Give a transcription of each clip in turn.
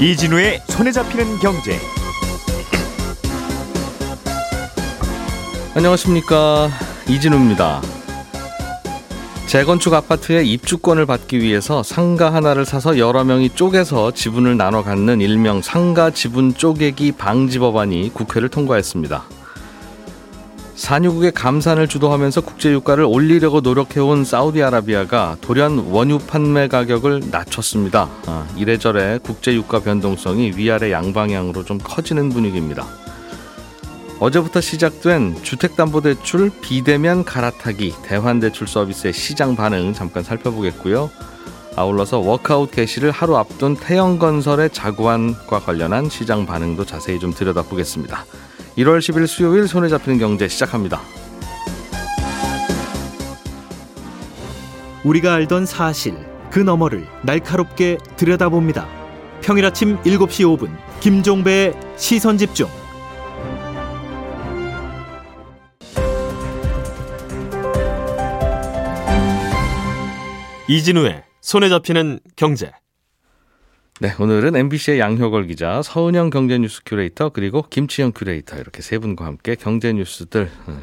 이진우의 손에 잡히는 경제. 안녕하십니까 이진우입니다. 재건축 아파트의 입주권을 받기 위해서 상가 하나를 사서 여러 명이 쪼개서 지분을 나눠 갖는 일명 상가 지분 쪼개기 방지 법안이 국회를 통과했습니다. 산유국의 감산을 주도하면서 국제 유가를 올리려고 노력해온 사우디아라비아가 돌연 원유 판매 가격을 낮췄습니다. 아, 이래저래 국제 유가 변동성이 위아래 양방향으로 좀 커지는 분위기입니다. 어제부터 시작된 주택담보대출 비대면 갈아타기 대환대출 서비스의 시장 반응 잠깐 살펴보겠고요. 아울러서 워크아웃 개시를 하루 앞둔 태영건설의 자구안과 관련한 시장 반응도 자세히 좀 들여다보겠습니다. 1월 10일 수요일 손에 잡히는 경제 시작합니다. 우리가 알던 사실 그 너머를 날카롭게 들여다봅니다. 평일 아침 7시 5분 김종배의 시선 집중. 이진우의 손에 잡히는 경제. 네, 오늘은 MBC의 양효걸 기자, 서은영 경제뉴스 큐레이터, 그리고 김치영 큐레이터 이렇게 세 분과 함께 경제 뉴스들 어,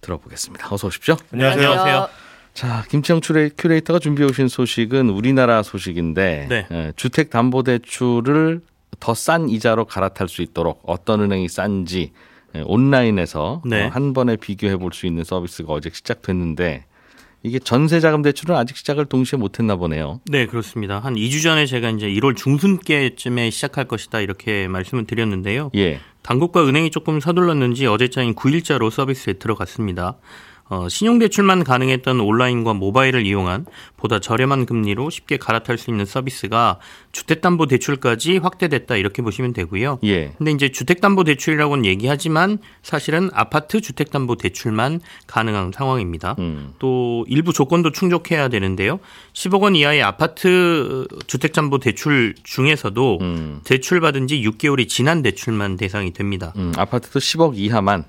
들어보겠습니다. 어서 오십시오. 안녕하세요. 안녕하세요. 자, 김치영 큐레이터가 준비해 오신 소식은 우리나라 소식인데 네. 예, 주택담보대출을 더 싼 이자로 갈아탈 수 있도록 어떤 은행이 싼지 예, 온라인에서 네. 어, 한 번에 비교해 볼 수 있는 서비스가 어제 시작됐는데 이게 전세 자금 대출은 아직 시작을 동시에 못했나 보네요. 네, 그렇습니다. 한 2주 전에 제가 이제 1월 중순께쯤에 시작할 것이다 이렇게 말씀을 드렸는데요. 예. 당국과 은행이 조금 서둘렀는지 어제자인 9일자로 서비스에 들어갔습니다. 어, 신용대출만 가능했던 온라인과 모바일을 이용한 보다 저렴한 금리로 쉽게 갈아탈 수 있는 서비스가 주택담보대출까지 확대됐다 이렇게 보시면 되고요. 예. 근데 이제 주택담보대출이라고는 얘기하지만 사실은 아파트 주택담보대출만 가능한 상황입니다. 음. 또 일부 조건도 충족해야 되는데요. 10억 원 이하의 아파트 주택담보대출 중에서도 음. 대출받은 지 6개월이 지난 대출만 대상이 됩니다. 음, 아파트도 10억 이하만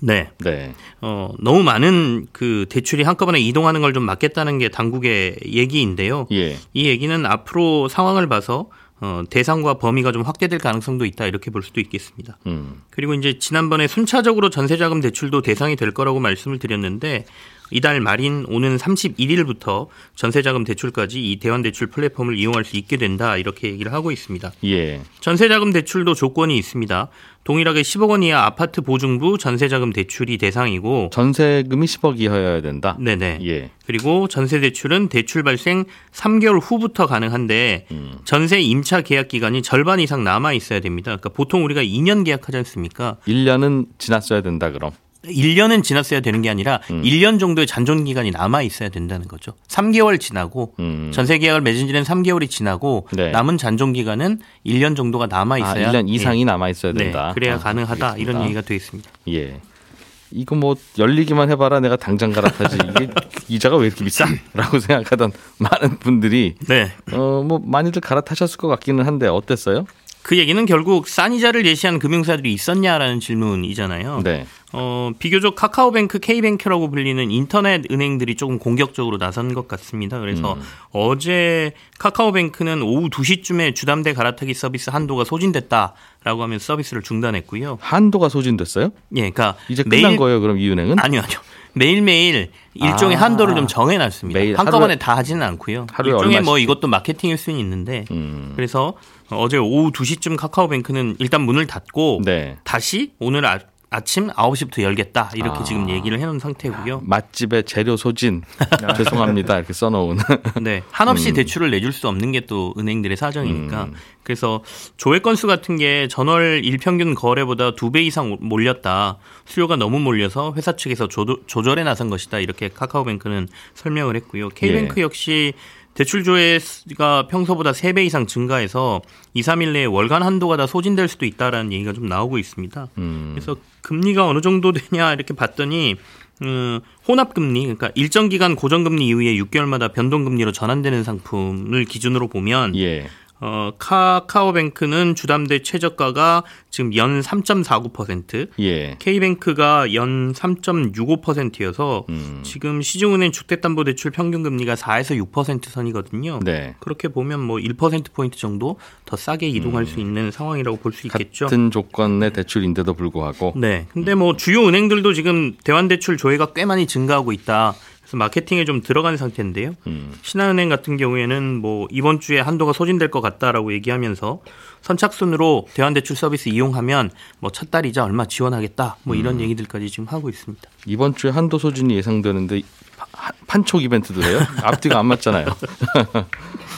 네. 네. 어, 너무 많은 그 대출이 한꺼번에 이동하는 걸 좀 막겠다는 게 당국의 얘기인데요. 예. 이 얘기는 앞으로 상황을 봐서 어, 대상과 범위가 좀 확대될 가능성도 있다 이렇게 볼 수도 있겠습니다. 음. 그리고 이제 지난번에 순차적으로 전세자금 대출도 대상이 될 거라고 말씀을 드렸는데 이달 말인 오는 31일부터 전세자금 대출까지 이 대환대출 플랫폼을 이용할 수 있게 된다 이렇게 얘기를 하고 있습니다. 예. 전세자금 대출도 조건이 있습니다. 동일하게 10억 원 이하 아파트 보증부 전세자금 대출이 대상이고 전세금이 10억 이하여야 된다. 네네. 예. 그리고 전세 대출은 대출 발생 3개월 후부터 가능한데 음. 전세 임차 계약 기간이 절반 이상 남아 있어야 됩니다. 그러니까 보통 우리가 2년 계약하지 않습니까? 1년은 지났어야 된다 그럼. 1년은 지났어야 되는 게 아니라 음. 1년 정도의 잔존 기간이 남아 있어야 된다는 거죠. 3개월 지나고 음. 전세 계약을 맺은 지는 3개월이 지나고 네. 남은 잔존 기간은 1년 정도가 남아 아, 있어야 아, 1년 이상이 예. 남아 있어야 네. 된다. 네. 그래야 아, 가능하다 알겠습니다. 이런 얘기가 되어 있습니다. 예. 이거 뭐 열리기만 해봐라 내가 당장 갈아타지 이게 이자가 왜 이렇게 비싸라고 생각하던 많은 분들이 네. 어뭐 많이들 갈아타셨을 것 같기는 한데 어땠어요? 그 얘기는 결국 싼 이자를 예시한 금융사들이 있었냐라는 질문이잖아요. 네. 어, 비교적 카카오뱅크, K뱅크라고 불리는 인터넷 은행들이 조금 공격적으로 나선 것 같습니다. 그래서 음. 어제 카카오뱅크는 오후 2시쯤에 주담대 갈아타기 서비스 한도가 소진됐다라고 하면 서비스를 중단했고요. 한도가 소진됐어요? 예, 그러니까 이제 끝난 매일... 거예요. 그럼 이 은행은? 아니요, 아니요. 매일매일 일종의 아, 한도를 좀 정해놨습니다. 한꺼번에 하루에, 다 하지는 않고요. 하루에 일종의 뭐 이것도 마케팅일 수는 있는데 음. 그래서 어제 오후 2시쯤 카카오뱅크는 일단 문을 닫고 네. 다시 오늘 아, 아침 9시부터 열겠다 이렇게 아. 지금 얘기를 해놓은 상태고요. 맛집의 재료 소진 죄송합니다 이렇게 써놓은. 네 한없이 음. 대출을 내줄 수 없는 게 또 은행들의 사정이니까 음. 그래서 조회 건수 같은 게 전월 일평균 거래보다 두 배 이상 몰렸다. 수요가 너무 몰려서 회사 측에서 조, 조절에 나선 것이다 이렇게 카카오뱅크는 설명을 했고요. K뱅크 예. 역시 대출 조회가 평소보다 3배 이상 증가해서 2, 3일 내에 월간 한도가 다 소진될 수도 있다라는 얘기가 좀 나오고 있습니다. 음. 그래서 금리가 어느 정도 되냐 이렇게 봤더니 음, 혼합금리, 그러니까 일정 기간 고정금리 이후에 6개월마다 변동금리로 전환되는 상품을 기준으로 보면 예. 어, 카카오뱅크는 주담대 최저가가 지금 연 3.49%, 예. K뱅크가 연 3.65%여서 음. 지금 시중은행 주택담보대출 평균 금리가 4에서 6% 선이거든요. 네. 그렇게 보면 뭐 1% 포인트 정도 더 싸게 이동할 음. 수 있는 상황이라고 볼 수 있겠죠. 같은 조건의 대출인데도 불구하고. 네. 근데 뭐 주요 은행들도 지금 대환 대출 조회가 꽤 많이 증가하고 있다. 그래서 마케팅에 좀 들어간 상태인데요. 음. 신한은행 같은 경우에는 뭐 이번 주에 한도가 소진될 것 같다라고 얘기하면서 선착순으로 대환대출 서비스 이용하면 뭐 첫 달 이자 얼마 지원하겠다 뭐 이런 음. 얘기들까지 지금 하고 있습니다. 이번 주에 한도 소진이 예상되는데 판촉 이벤트도 해요? 앞뒤가 안 맞잖아요.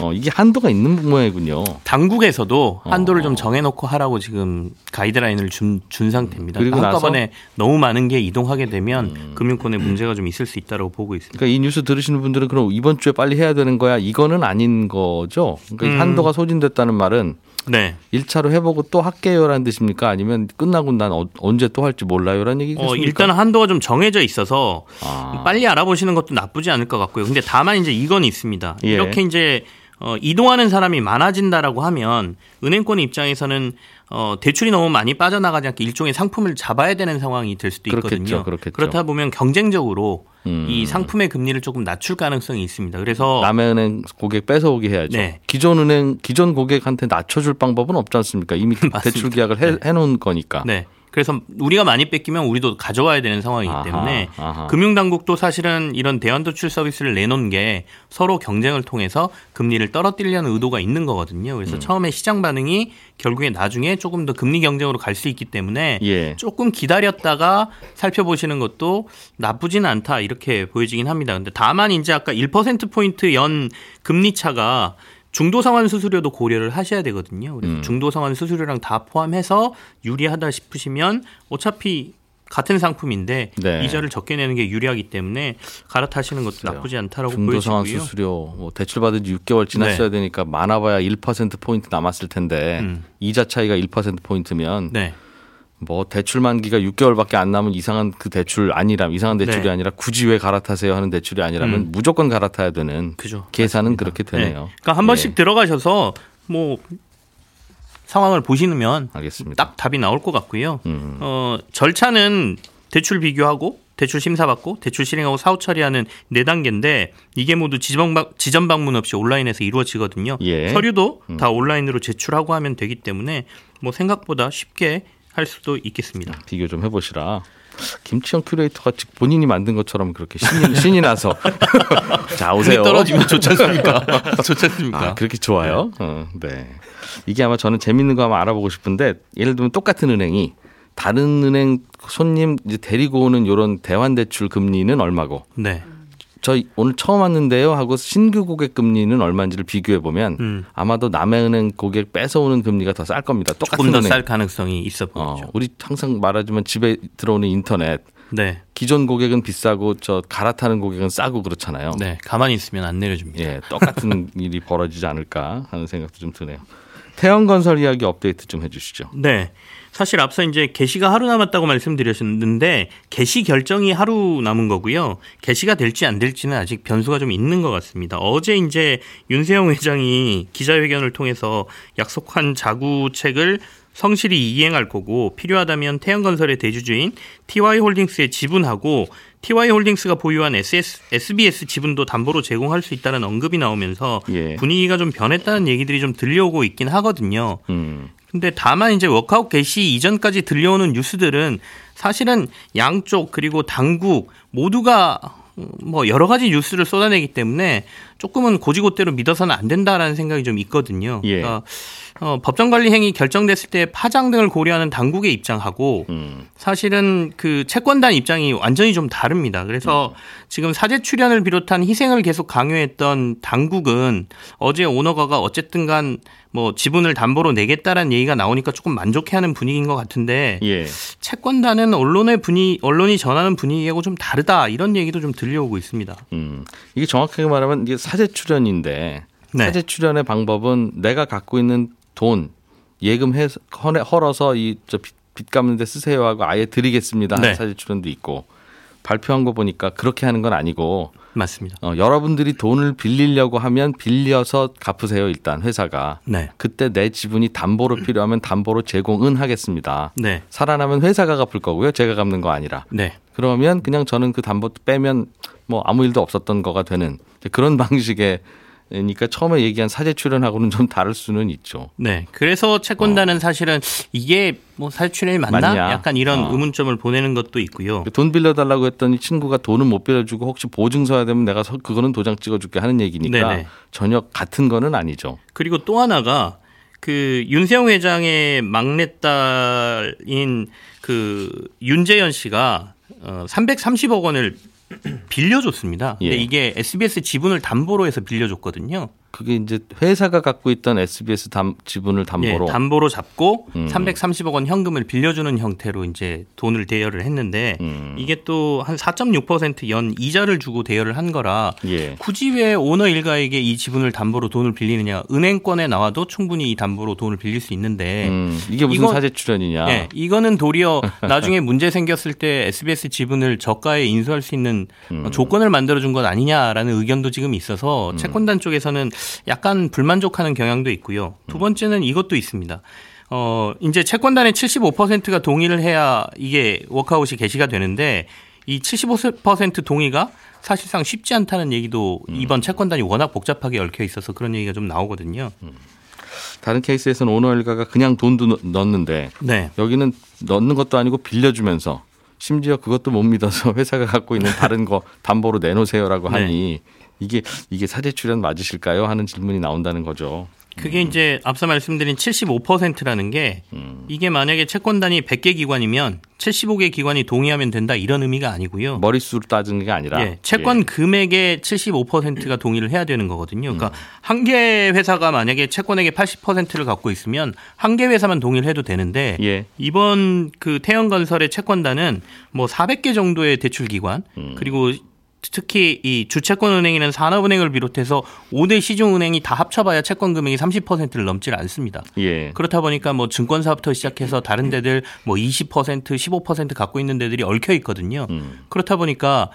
어, 이게 한도가 있는 모양이군요. 당국에서도 한도를 어. 좀 정해놓고 하라고 지금 가이드라인을 준, 준 상태입니다. 그리고 한꺼번에 너무 많은 게 이동하게 되면 음. 금융권에 문제가 좀 있을 수 있다고 보고 있습니다. 그러니까 이 뉴스 들으시는 분들은 그럼 이번 주에 빨리 해야 되는 거야? 이거는 아닌 거죠. 그러니까 음. 한도가 소진됐다는 말은 네. 1차로 해보고 또 할게요라는 뜻입니까? 아니면 끝나고 난 어, 언제 또 할지 몰라요라는 얘기겠습니까? 어, 일단 한도가 좀 정해져 있어서 아. 빨리 알아보시는 것도 나쁘지 않을 것 같고요. 근데 다만 이제 이건 있습니다. 예. 이렇게 이제 어, 이동하는 사람이 많아진다라고 하면 은행권 입장에서는 어, 대출이 너무 많이 빠져나가지 않게 일종의 상품을 잡아야 되는 상황이 될 수도 있거든요. 그렇겠죠, 그렇겠죠. 그렇다 보면 경쟁적으로 음. 이 상품의 금리를 조금 낮출 가능성이 있습니다. 그래서 남의 은행 고객 뺏어오게 해야죠. 네. 기존 은행 기존 고객한테 낮춰줄 방법은 없지 않습니까? 이미 대출 계약을 해, 네. 해놓은 거니까. 네. 그래서 우리가 많이 뺏기면 우리도 가져와야 되는 상황이기 때문에 아하, 아하. 금융당국도 사실은 이런 대환도출 서비스를 내놓은 게 서로 경쟁을 통해서 금리를 떨어뜨리려는 의도가 있는 거거든요. 그래서 음. 처음에 시장 반응이 결국에 나중에 조금 더 금리 경쟁으로 갈 수 있기 때문에 예. 조금 기다렸다가 살펴보시는 것도 나쁘지는 않다 이렇게 보여지긴 합니다. 근데 다만 이제 아까 1% 포인트 연 금리 차가 중도 상환 수수료도 고려를 하셔야 되거든요. 그래서 음. 중도 상환 수수료랑 다 포함해서 유리하다 싶으시면 어차피 같은 상품인데 네. 이자를 적게 내는 게 유리하기 때문에 갈아타시는 것도 그래요. 나쁘지 않다라고 중도 상환 수수료 뭐 대출 받은 지 6개월 지났어야 네. 되니까 많아봐야 1% 포인트 남았을 텐데 음. 이자 차이가 1% 포인트면 네. 뭐 대출 만기가 6개월밖에 안 남은 이상한 그 대출 아니라 이상한 대출이 네. 아니라 굳이 왜 갈아타세요 하는 대출이 아니라면 음. 무조건 갈아타야 되는 그죠. 계산은 맞습니다. 그렇게 되네요. 네. 그러니까 한 번씩 네. 들어가셔서 뭐 상황을 보시면 알겠습니다. 딱 답이 나올 것 같고요. 음. 어, 절차는 대출 비교하고 대출 심사받고 대출 실행하고 사후 처리하는 네 단계인데 이게 모두 지정, 지점 방문 없이 온라인에서 이루어지거든요. 예. 서류도 음. 다 온라인으로 제출하고 하면 되기 때문에 뭐 생각보다 쉽게 할 수도 있겠습니다. 비교 좀 해보시라. 김치영 큐레이터가 본인이 만든 것처럼 그렇게 신이, 신이 나서 자 오세요. 떨어지면 좋지 않습니까? 좋지 않습니까? 아, 그렇게 좋아요. 네. 어, 네. 이게 아마 저는 재밌는 거 한번 알아보고 싶은데 예를 들면 똑같은 은행이 다른 은행 손님 이제 데리고 오는 이런 대환 대출 금리는 얼마고 네. 저 오늘 처음 왔는데요 하고 신규 고객 금리는 얼마인지를 비교해 보면 음. 아마도 남의 은행 고객 뺏어오는 금리가 더 쌀 겁니다. 똑같은 조금 더 쌀 가능성이 있어 보이죠. 어, 우리 항상 말하지만 집에 들어오는 인터넷 네. 기존 고객은 비싸고 저 갈아타는 고객은 싸고 그렇잖아요. 네, 가만히 있으면 안 내려줍니다. 예, 똑같은 일이 벌어지지 않을까 하는 생각도 좀 드네요. 태영건설 이야기 업데이트 좀 해주시죠. 네. 사실 앞서 이제 개시가 하루 남았다고 말씀드렸는데 개시 결정이 하루 남은 거고요. 개시가 될지 안 될지는 아직 변수가 좀 있는 것 같습니다. 어제 이제 윤세영 회장이 기자회견을 통해서 약속한 자구책을 성실히 이행할 거고 필요하다면 태양건설의 대주주인 TY홀딩스에 지분하고 TY홀딩스가 보유한 SS, SBS 지분도 담보로 제공할 수 있다는 언급이 나오면서 예. 분위기가 좀 변했다는 얘기들이 좀 들려오고 있긴 하거든요. 음. 근데 다만 이제 워크아웃 개시 이전까지 들려오는 뉴스들은 사실은 양쪽 그리고 당국 모두가 뭐 여러 가지 뉴스를 쏟아내기 때문에 조금은 고지고대로 믿어서는 안 된다라는 생각이 좀 있거든요. 예. 그러니까 어, 법정관리 행위 결정됐을 때 파장 등을 고려하는 당국의 입장하고 음. 사실은 그 채권단 입장이 완전히 좀 다릅니다. 그래서 음. 지금 사제 출연을 비롯한 희생을 계속 강요했던 당국은 어제 오너가가 어쨌든 간 뭐 지분을 담보로 내겠다라는 얘기가 나오니까 조금 만족해하는 분위기인 것 같은데 예. 채권단은 언론의 분위 언론이 전하는 분위기하고 좀 다르다 이런 얘기도 좀 들려오고 있습니다. 음. 이게 정확하게 말하면 이게 사제 출연인데 네. 사제 출연의 방법은 내가 갖고 있는 돈 예금 해 헐어서 이저 빚 갚는 데 쓰세요 하고 아예 드리겠습니다. 네. 사제 출연도 있고 발표한 거 보니까 그렇게 하는 건 아니고 맞습니다. 어, 여러분들이 돈을 빌리려고 하면 빌려서 갚으세요 일단 회사가. 네. 그때 내 지분이 담보로 필요하면 담보로 제공은 하겠습니다. 네. 살아나면 회사가 갚을 거고요. 제가 갚는 거 아니라. 네. 그러면 그냥 저는 그 담보 빼면 뭐 아무 일도 없었던 거가 되는 그런 방식의 그러니까 처음에 얘기한 사제 출연하고는 좀 다를 수는 있죠. 네. 그래서 채권단은 어. 사실은 이게 뭐 사제 출연이 맞나? 맞냐? 약간 이런 어. 의문점을 보내는 것도 있고요. 돈 빌려달라고 했더니 친구가 돈은 못 빌려주고 혹시 보증 서야 되면 내가 그거는 도장 찍어줄게 하는 얘기니까 네네. 전혀 같은 거는 아니죠. 그리고 또 하나가 그 윤세영 회장의 막내딸인 그 윤재현 씨가 어 330억 원을 빌려줬습니다. 근데 예. 이게 SBS 지분을 담보로 해서 빌려줬거든요. 그게 이제 회사가 갖고 있던 SBS 담, 지분을 담보로 예, 담보로 잡고 음. 330억 원 현금을 빌려주는 형태로 이제 돈을 대여를 했는데 음. 이게 또 한 4.6%연 이자를 주고 대여를 한 거라 예. 굳이 왜 오너 일가에게 이 지분을 담보로 돈을 빌리느냐 은행권에 나와도 충분히 이 담보로 돈을 빌릴 수 있는데 음. 이게 무슨 이거, 사제 출연이냐? 예, 이거는 도리어 나중에 문제 생겼을 때 SBS 지분을 저가에 인수할 수 있는 음. 조건을 만들어 준것 아니냐라는 의견도 지금 있어서 음. 채권단 쪽에서는 약간 불만족하는 경향도 있고요. 두 번째는 이것도 있습니다. 어, 이제 채권단의 75%가 동의를 해야 이게 워크아웃이 개시가 되는데 이 75% 동의가 사실상 쉽지 않다는 얘기도 음. 이번 채권단이 워낙 복잡하게 얽혀 있어서 그런 얘기가 좀 나오거든요. 음. 다른 케이스에서는 오너 일가가 그냥 돈도 넣는데 네. 여기는 넣는 것도 아니고 빌려주면서 심지어 그것도 못 믿어서 회사가 갖고 있는 다른 거 담보로 내놓으세요라고 하니 네. 이게 이게 사제 출연 맞으실까요? 하는 질문이 나온다는 거죠. 그게 음. 이제 앞서 말씀드린 75%라는 게 음. 이게 만약에 채권단이 100개 기관이면 75개 기관이 동의하면 된다 이런 의미가 아니고요. 머릿수로 따지는 게 아니라 예, 채권 예. 금액의 75%가 동의를 해야 되는 거거든요. 그러니까 음. 한개 회사가 만약에 채권액의 80%를 갖고 있으면 한 개 회사만 동의를 해도 되는데 예. 이번 그 태영건설의 채권단은 뭐 400개 정도의 대출 기관 음. 그리고 특히 이 주채권은행에는 산업은행을 비롯해서 5대 시중은행이 다 합쳐봐야 채권 금액이 30%를 넘질 않습니다. 예. 그렇다 보니까 뭐 증권사부터 시작해서 다른 데들 뭐 20% 15% 갖고 있는 데들이 얽혀 있거든요. 음. 그렇다 보니까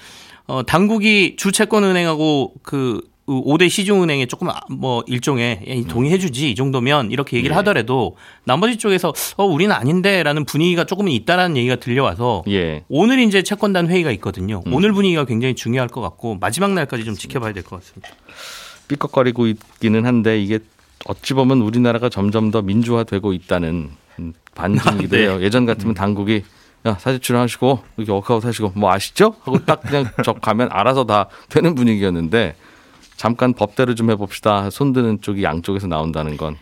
어 당국이 주채권은행하고 그 5대 시중은행에 조금 아, 뭐 일종의 동의해주지 이 정도면 이렇게 얘기를 예. 하더라도 나머지 쪽에서 어 우리는 아닌데라는 분위기가 조금은 있다라는 얘기가 들려와서 예. 오늘 이제 채권단 회의가 있거든요. 음. 오늘 분위기가 굉장히 중요할 것 같고 마지막 날까지 좀 지켜봐야 될 것 같습니다. 삐걱거리고 있기는 한데 이게 어찌 보면 우리나라가 점점 더 민주화되고 있다는 반증이기도 해요. 네. 예전 같으면 음. 당국이 야 사재 출연하시고 이렇게 워크아웃 하시고 뭐 아시죠? 하고 딱 그냥 적 가면 알아서 다 되는 분위기였는데 잠깐 법대로 좀 해봅시다. 손드는 쪽이 양쪽에서 나온다는 건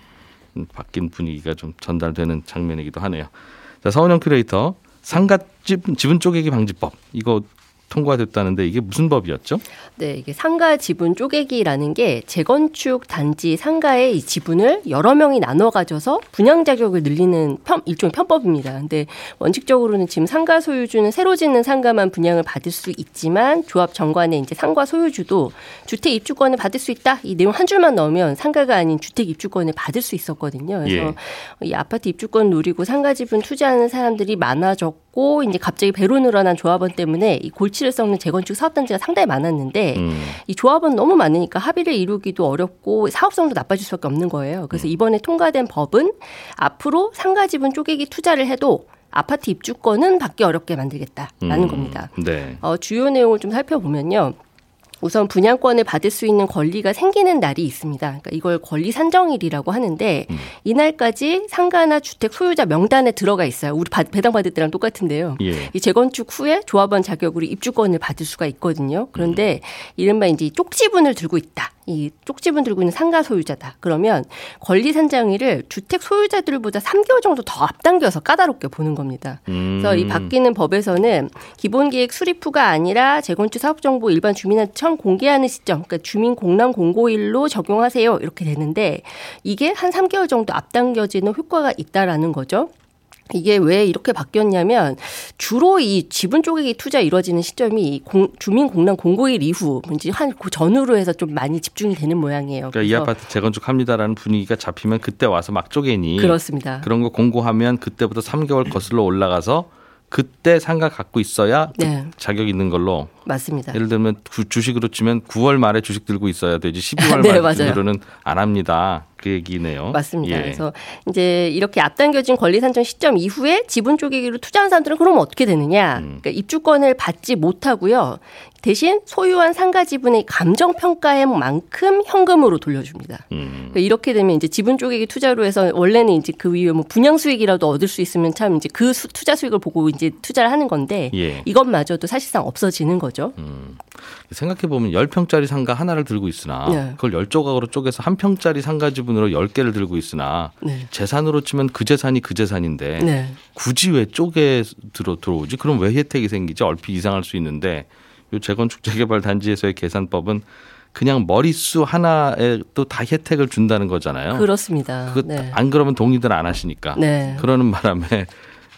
바뀐 분위기가 좀 전달되는 장면이기도 하네요. 자, 서은영 큐레이터 상가 지분 쪼개기 방지법 이거 통과됐다는데 이게 무슨 법이었죠? 네, 이게 상가 지분 쪼개기라는 게 재건축 단지 상가의 이 지분을 여러 명이 나눠 가져서 분양 자격을 늘리는 편, 일종의 편법입니다. 근데 원칙적으로는 지금 상가 소유주는 새로 짓는 상가만 분양을 받을 수 있지만 조합 정관에 이제 상가 소유주도 주택 입주권을 받을 수 있다. 이 내용 한 줄만 넣으면 상가가 아닌 주택 입주권을 받을 수 있었거든요. 그래서 예. 이 아파트 입주권 누리고 상가 지분 투자하는 사람들이 많아졌고 이제 갑자기 배로 늘어난 조합원 때문에 이 골치를 썩는 재건축 사업 단지가 상당히 많았는데 음. 이 조합은 너무 많으니까 합의를 이루기도 어렵고 사업성도 나빠질 수밖에 없는 거예요. 그래서 음. 이번에 통과된 법은 앞으로 상가 지분 쪼개기 투자를 해도 아파트 입주권은 받기 어렵게 만들겠다라는 음. 겁니다. 네. 어, 주요 내용을 좀 살펴보면요. 우선 분양권을 받을 수 있는 권리가 생기는 날이 있습니다. 그러니까 이걸 권리 산정일이라고 하는데 음. 이날까지 상가나 주택 소유자 명단에 들어가 있어요. 우리 배당 받을 때랑 똑같은데요. 예. 이 재건축 후에 조합원 자격으로 입주권을 받을 수가 있거든요. 그런데 음. 이른바 이제 쪽지분을 들고 있다. 이 쪽지분 들고 있는 상가 소유자다. 그러면 권리 산정일을 주택 소유자들보다 3개월 정도 더 앞당겨서 까다롭게 보는 겁니다. 음. 그래서 이 바뀌는 법에서는 기본 계획 수립 후가 아니라 재건축 사업 정보 일반 주민한테 처음 공개하는 시점, 그러니까 주민 공람 공고일로 적용하세요. 이렇게 되는데 이게 한 3개월 정도 앞당겨지는 효과가 있다라는 거죠. 이게 왜 이렇게 바뀌었냐면 주로 이 지분 쪼개기 투자 이루어지는 시점이 공, 주민 공란 공고일 이후 뭔지 한 그 전후로 해서 좀 많이 집중이 되는 모양이에요. 그러니까 이 아파트 재건축합니다라는 분위기가 잡히면 그때 와서 막 쪼개니 그렇습니다. 그런 거 공고하면 그때부터 3개월 거슬러 올라가서 그때 상가 갖고 있어야 네. 자격 있는 걸로 맞습니다. 예를 들면 주식으로 치면 9월 말에 주식 들고 있어야 되지 12월 네, 말 주식으로는 안 합니다. 그 얘기네요. 맞습니다. 예. 그래서 이제 이렇게 앞당겨진 권리 산정 시점 이후에 지분 쪼개기로 투자한 사람들은 그럼 어떻게 되느냐? 음. 그러니까 입주권을 받지 못하고요. 대신 소유한 상가 지분의 감정 평가액만큼 현금으로 돌려줍니다. 음. 그러니까 이렇게 되면 이제 지분 쪼개기 투자로 해서 원래는 이제 그 위에 뭐 분양 수익이라도 얻을 수 있으면 참 이제 그 수, 투자 수익을 보고 이제 투자를 하는 건데 예. 이것마저도 사실상 없어지는 거죠. 음. 생각해 보면 10평짜리 상가 하나를 들고 있으나 네. 그걸 10조각으로 쪼개서 한 평짜리 상가 지분으로 10개를 들고 있으나 네. 재산으로 치면 그 재산이 그 재산인데 네. 굳이 왜 쪼개 들어 들어오지? 그럼 왜 혜택이 생기지? 얼핏 이상할 수 있는데 요 재건축 재개발 단지에서의 계산법은 그냥 머릿수 하나에 또 다 혜택을 준다는 거잖아요. 그렇습니다. 그 네. 안 그러면 동의들 안 하시니까. 네. 그러는 바람에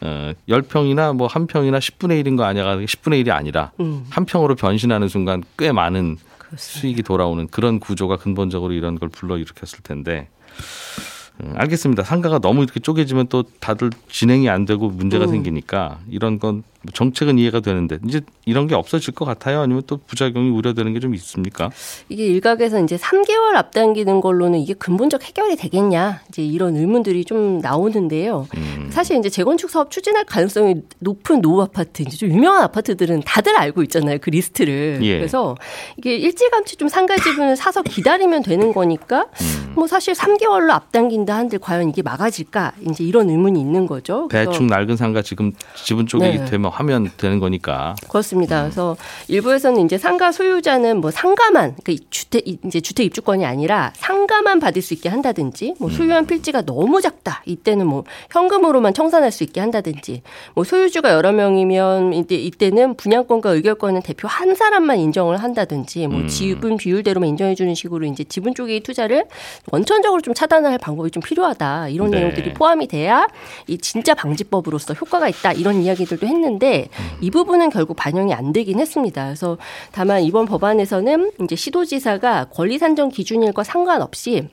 어, 10평이나 뭐한 평이나 10분의 1인 거 아니야. 10분의 1이 아니라 음. 한 평으로 변신하는 순간 꽤 많은 그렇습니다. 수익이 돌아오는 그런 구조가 근본적으로 이런 걸 불러일으켰을 텐데 음, 알겠습니다. 상가가 너무 이렇게 쪼개지면 또 다들 진행이 안 되고 문제가 음. 생기니까 이런 건 정책은 이해가 되는데 이제 이런 게 없어질 것 같아요. 아니면 또 부작용이 우려되는 게 좀 있습니까? 이게 일각에서 이제 3개월 앞당기는 걸로는 이게 근본적 해결이 되겠냐 이제 이런 의문들이 좀 나오는데요. 음. 사실 이제 재건축 사업 추진할 가능성이 높은 노후 아파트 이제 좀 유명한 아파트들은 다들 알고 있잖아요. 그 리스트를. 예. 그래서 이게 일찌감치 좀 상가 지분을 사서 기다리면 되는 거니까 음. 뭐 사실 3개월로 앞당긴다 한들 과연 이게 막아질까 이제 이런 의문이 있는 거죠. 대충 낡은 상가 지금 지분 쪼개기 네. 되면 하면 되는 거니까. 그렇습니다. 음. 그래서 일부에서는 이제 상가 소유자는 뭐 상가만 그 주택 이제 주택 입주권이 아니라 상가만 받을 수 있게 한다든지 뭐 음. 소유한 필지가 너무 작다 이때는 뭐 현금으로만 청산할 수 있게 한다든지 뭐 소유주가 여러 명이면 이때 이때는 분양권과 의결권은 대표 한 사람만 인정을 한다든지 뭐 음. 지분 비율대로만 인정해 주는 식으로 이제 지분 쪽의 투자를 원천적으로 좀 차단할 방법이 좀 필요하다 이런 네. 내용들이 포함이 돼야 이 진짜 방지법으로서 효과가 있다 이런 이야기들도 했는데. 했는데 이 부분은 결국 반영이 안 되긴 했습니다. 그래서 다만 이번 법안에서는 이제 시도지사가 권리 산정 기준일과 상관없이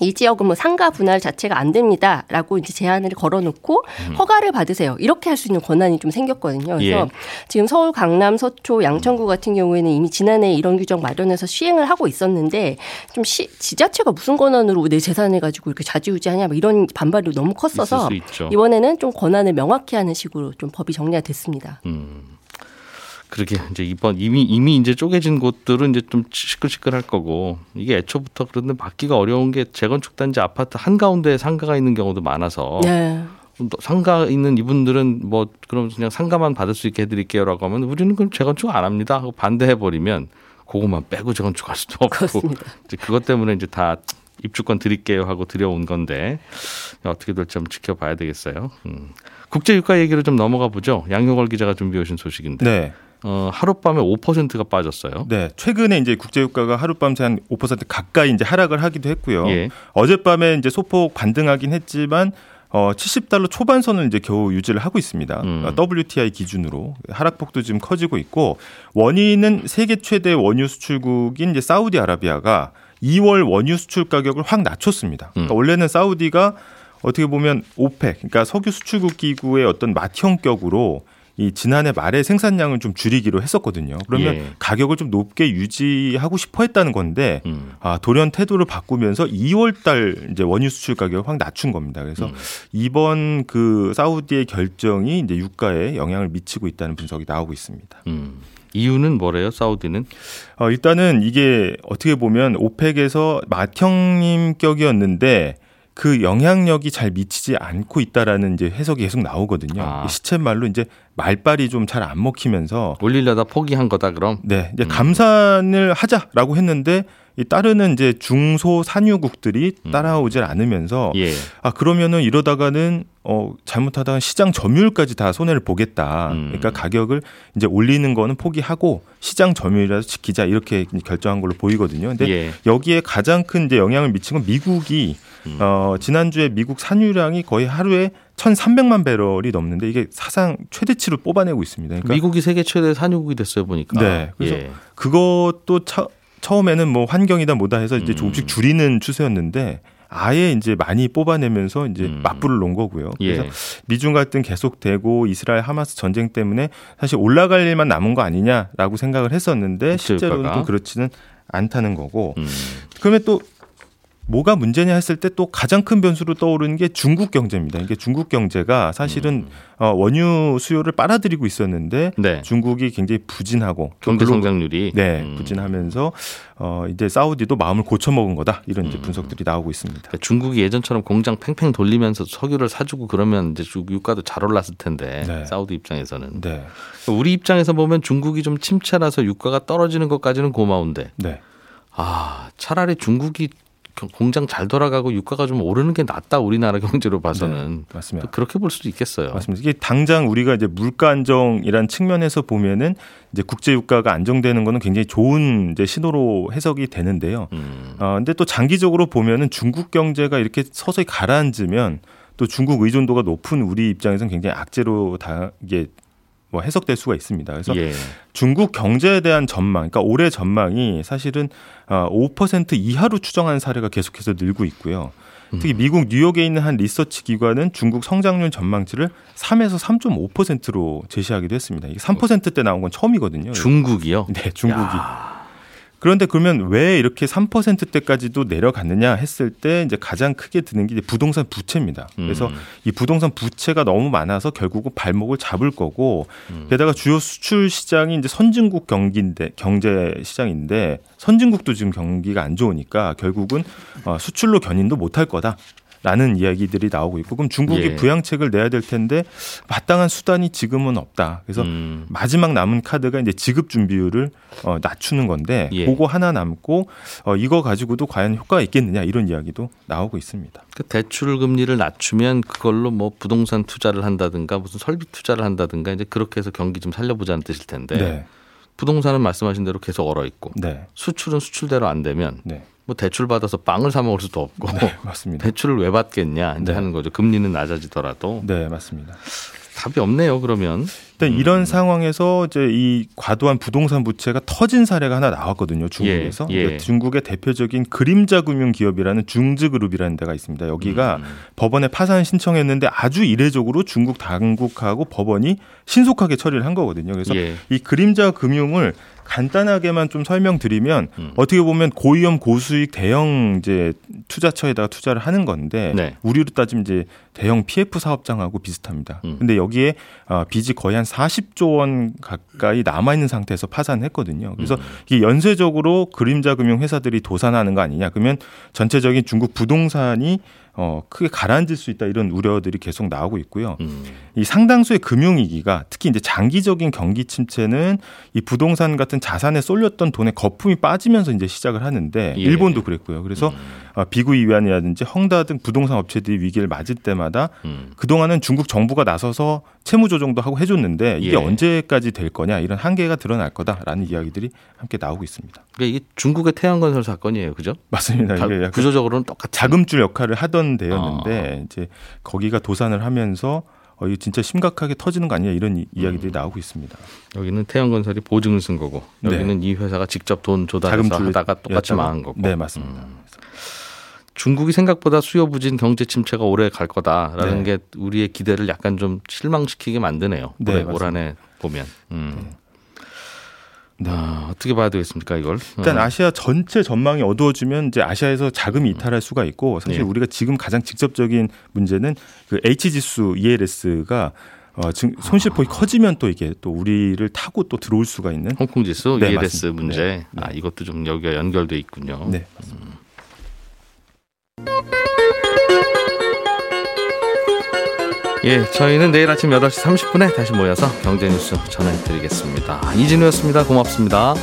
이 지역은 뭐 상가 분할 자체가 안 됩니다라고 이제 제안을 걸어놓고 음. 허가를 받으세요. 이렇게 할 수 있는 권한이 좀 생겼거든요. 그래서 예. 지금 서울, 강남, 서초, 양천구 같은 경우에는 이미 지난해 이런 규정 마련해서 시행을 하고 있었는데 좀 시, 지자체가 무슨 권한으로 내 재산을 가지고 이렇게 좌지우지하냐 뭐 이런 반발이 너무 컸어서 이번에는 좀 권한을 명확히 하는 식으로 좀 법이 정리가 됐습니다. 음. 그렇게 이제 이번 이미 이미 이제 쪼개진 곳들은 이제 좀 시끌시끌할 거고 이게 애초부터 그런데 막기가 어려운 게 재건축 단지 아파트 한 가운데 상가가 있는 경우도 많아서 네. 상가 있는 이분들은 뭐 그럼 그냥 상가만 받을 수 있게 해드릴게요라고 하면 우리는 그럼 재건축 안 합니다 하고 반대해 버리면 그것만 빼고 재건축할 수도 없고 그렇습니다. 이제 그것 때문에 이제 다 입주권 드릴게요 하고 들여온 건데 어떻게 될지 한번 지켜봐야 되겠어요. 음. 국제 유가 얘기로 좀 넘어가 보죠. 양효걸 기자가 준비해 오신 소식인데. 네. 어, 하룻밤에 5%가 빠졌어요. 네. 최근에 이제 국제유가가 하룻밤 새 한 5% 가까이 이제 하락을 하기도 했고요. 예. 어젯밤에 이제 소폭 반등하긴 했지만 어 70달러 초반선을 이제 겨우 유지를 하고 있습니다. 음. WTI 기준으로 하락폭도 지금 커지고 있고 원인은 세계 최대 원유 수출국인 이제 사우디아라비아가 2월 원유 수출 가격을 확 낮췄습니다. 그러니까 음. 원래는 사우디가 어떻게 보면 오펙, 그러니까 석유 수출국 기구의 어떤 맏형격으로 이 지난해 말에 생산량을 좀 줄이기로 했었거든요. 그러면 예. 가격을 좀 높게 유지하고 싶어 했다는 건데 음. 아, 돌연 태도를 바꾸면서 2월 달 이제 원유 수출 가격을 확 낮춘 겁니다. 그래서 음. 이번 그 사우디의 결정이 이제 유가에 영향을 미치고 있다는 분석이 나오고 있습니다. 음. 이유는 뭐래요, 사우디는? 어, 일단은 이게 어떻게 보면 오펙에서 맏형님격이었는데 그 영향력이 잘 미치지 않고 있다라는 이제 해석이 계속 나오거든요. 아. 시쳇말로 이제 말빨이 좀 잘 안 먹히면서 올리려다 포기한 거다 그럼. 네, 이제 음. 감산을 하자라고 했는데 이 따르는 이제 중소 산유국들이 음. 따라오질 않으면서 예. 아 그러면은 이러다가는 어 잘못하다가 시장 점유율까지 다 손해를 보겠다. 음. 그러니까 가격을 이제 올리는 거는 포기하고 시장 점유율이라도 지키자 이렇게 결정한 걸로 보이거든요. 근데 예. 여기에 가장 큰 이제 영향을 미친 건 미국이 음. 어 지난주에 미국 산유량이 거의 하루에 1,300만 배럴이 넘는데 이게 사상 최대치로 뽑아내고 있습니다. 그러니까 미국이 세계 최대 산유국이 됐어요 보니까. 네. 그래서 예. 그것도 차, 처음에는 뭐 환경이다 뭐다 해서 이제 음. 조금씩 줄이는 추세였는데 아예 이제 많이 뽑아내면서 이제 음. 맞불을 놓은 거고요. 예. 그래서 미중 갈등 계속되고 이스라엘 하마스 전쟁 때문에 사실 올라갈 일만 남은 거 아니냐라고 생각을 했었는데 실제로는 또 그렇지는 않다는 거고. 음. 그러면 또 뭐가 문제냐 했을 때 또 가장 큰 변수로 떠오르는 게 중국 경제입니다. 이게 중국 경제가 사실은 음. 어, 원유 수요를 빨아들이고 있었는데 네. 중국이 굉장히 부진하고 경제 성장률이 네 음. 부진하면서 어, 이제 사우디도 마음을 고쳐먹은 거다 이런 이제 음. 분석들이 나오고 있습니다. 그러니까 중국이 예전처럼 공장 팽팽 돌리면서 석유를 사주고 그러면 이제 유가도 잘 올랐을 텐데 네. 사우디 입장에서는 네. 우리 입장에서 보면 중국이 좀 침체라서 유가가 떨어지는 것까지는 고마운데 네. 아 차라리 중국이 공장 잘 돌아가고 유가가 좀 오르는 게 낫다 우리나라 경제로 봐서는 네, 맞습니다. 그렇게 볼 수도 있겠어요. 맞습니다. 이게 당장 우리가 이제 물가 안정이란 측면에서 보면은 이제 국제 유가가 안정되는 거는 굉장히 좋은 이제 신호로 해석이 되는데요. 음. 어, 근데 또 장기적으로 보면은 중국 경제가 이렇게 서서히 가라앉으면 또 중국 의존도가 높은 우리 입장에서는 굉장히 악재로 다 이게 뭐 해석될 수가 있습니다. 그래서 예. 중국 경제에 대한 전망, 그러니까 올해 전망이 사실은 5% 어, 이하로 추정한 사례가 계속해서 늘고 있고요. 특히 음. 미국 뉴욕에 있는 한 리서치 기관은 중국 성장률 전망치를 3에서 3.5%로 제시하기도 했습니다. 이게 3%대 나온 건 처음이거든요. 중국이요? 네, 중국이. 야. 그런데 그러면 왜 이렇게 3%대까지도 내려갔느냐 했을 때 이제 가장 크게 드는 게 부동산 부채입니다. 그래서 음. 이 부동산 부채가 너무 많아서 결국은 발목을 잡을 거고 음. 게다가 주요 수출 시장이 이제 선진국 경기인데 경제 시장인데 선진국도 지금 경기가 안 좋으니까 결국은 어, 수출로 견인도 못 할 거다. 라는 이야기들이 나오고 있고 그럼 중국이 예. 부양책을 내야 될 텐데 마땅한 수단이 지금은 없다. 그래서 음. 마지막 남은 카드가 이제 지급 준비율을 어, 낮추는 건데 예. 그거 하나 남고 어, 이거 가지고도 과연 효과가 있겠느냐 이런 이야기도 나오고 있습니다. 그 대출 금리를 낮추면 그걸로 뭐 부동산 투자를 한다든가 무슨 설비 투자를 한다든가 이제 그렇게 해서 경기 좀 살려보자는 뜻일 텐데 네. 부동산은 말씀하신 대로 계속 얼어 있고 네. 수출은 수출대로 안 되면 네. 뭐 대출 받아서 빵을 사 먹을 수도 없고 네, 맞습니다. 대출을 왜 받겠냐 이제 네. 하는 거죠. 금리는 낮아지더라도. 네, 맞습니다. 답이 없네요. 그러면 일단 음. 이런 상황에서 이제 이 과도한 부동산 부채가 터진 사례가 하나 나왔거든요. 중국에서 예, 예. 중국의 대표적인 그림자 금융 기업이라는 중즈그룹이라는 데가 있습니다. 여기가 음. 법원에 파산 신청했는데 아주 이례적으로 중국 당국하고 법원이 신속하게 처리를 한 거거든요. 그래서 예. 이 그림자 금융을 간단하게만 좀 설명드리면 음. 어떻게 보면 고위험 고수익 대형 이제 투자처에다가 투자를 하는 건데 네. 우리로 따지면 이제 대형 PF 사업장하고 비슷합니다. 음. 근데 여기에 어, 빚이 거의 한 40조 원 가까이 남아 있는 상태에서 파산했거든요. 그래서 음. 이게 연쇄적으로 그림자 금융 회사들이 도산하는 거 아니냐? 그러면 전체적인 중국 부동산이 어, 크게 가라앉을 수 있다 이런 우려들이 계속 나오고 있고요. 음. 이 상당수의 금융위기가 특히 이제 장기적인 경기 침체는 이 부동산 같은 자산에 쏠렸던 돈의 거품이 빠지면서 이제 시작을 하는데 예. 일본도 그랬고요. 그래서 음. 어, 비구 이완이라든지 헝다 등 부동산 업체들이 위기를 맞을 때마다 음. 그동안은 중국 정부가 나서서 채무 조정도 하고 해줬는데 이게 예. 언제까지 될 거냐 이런 한계가 드러날 거다라는 이야기들이 함께 나오고 있습니다. 그러니까 이게 중국의 태양건설 사건이에요, 그죠? 맞습니다. 이게 구조적으로는 똑같 자금줄 역할을 하던 데였는데 어. 이제 거기가 도산을 하면서 어, 이거 진짜 심각하게 터지는 거 아니냐 이런 이, 야기들이 음. 나오고 있습니다. 여기는 태양건설이 보증을 쓴 거고 여기는 네. 이 회사가 직접 돈 조달해서 하다가 똑같이 망한 거고. 네 맞습니다. 음. 중국이 생각보다 수요 부진 경제 침체가 오래 갈 거다라는 네. 게 우리의 기대를 약간 좀 실망시키게 만드네요. 네, 올해 올 한해 보면. 음. 네. 네. 아, 어떻게 봐야 되겠습니까 이걸? 일단 어. 아시아 전체 전망이 어두워지면 이제 아시아에서 자금이 이탈할 수가 있고 사실 네. 우리가 지금 가장 직접적인 문제는 그 H 지수 ELS가 어, 지금 손실폭이 아. 커지면 또 이게 또 우리를 타고 또 들어올 수가 있는 홍콩 지수 네, ELS 맞습니다. 문제. 네. 아 이것도 좀 여기가 연결돼 있군요. 네. 음. 예, 저희는 내일 아침 8시 30분에 다시 모여서 경제 뉴스 전해드리겠습니다. 이진우였습니다. 고맙습니다.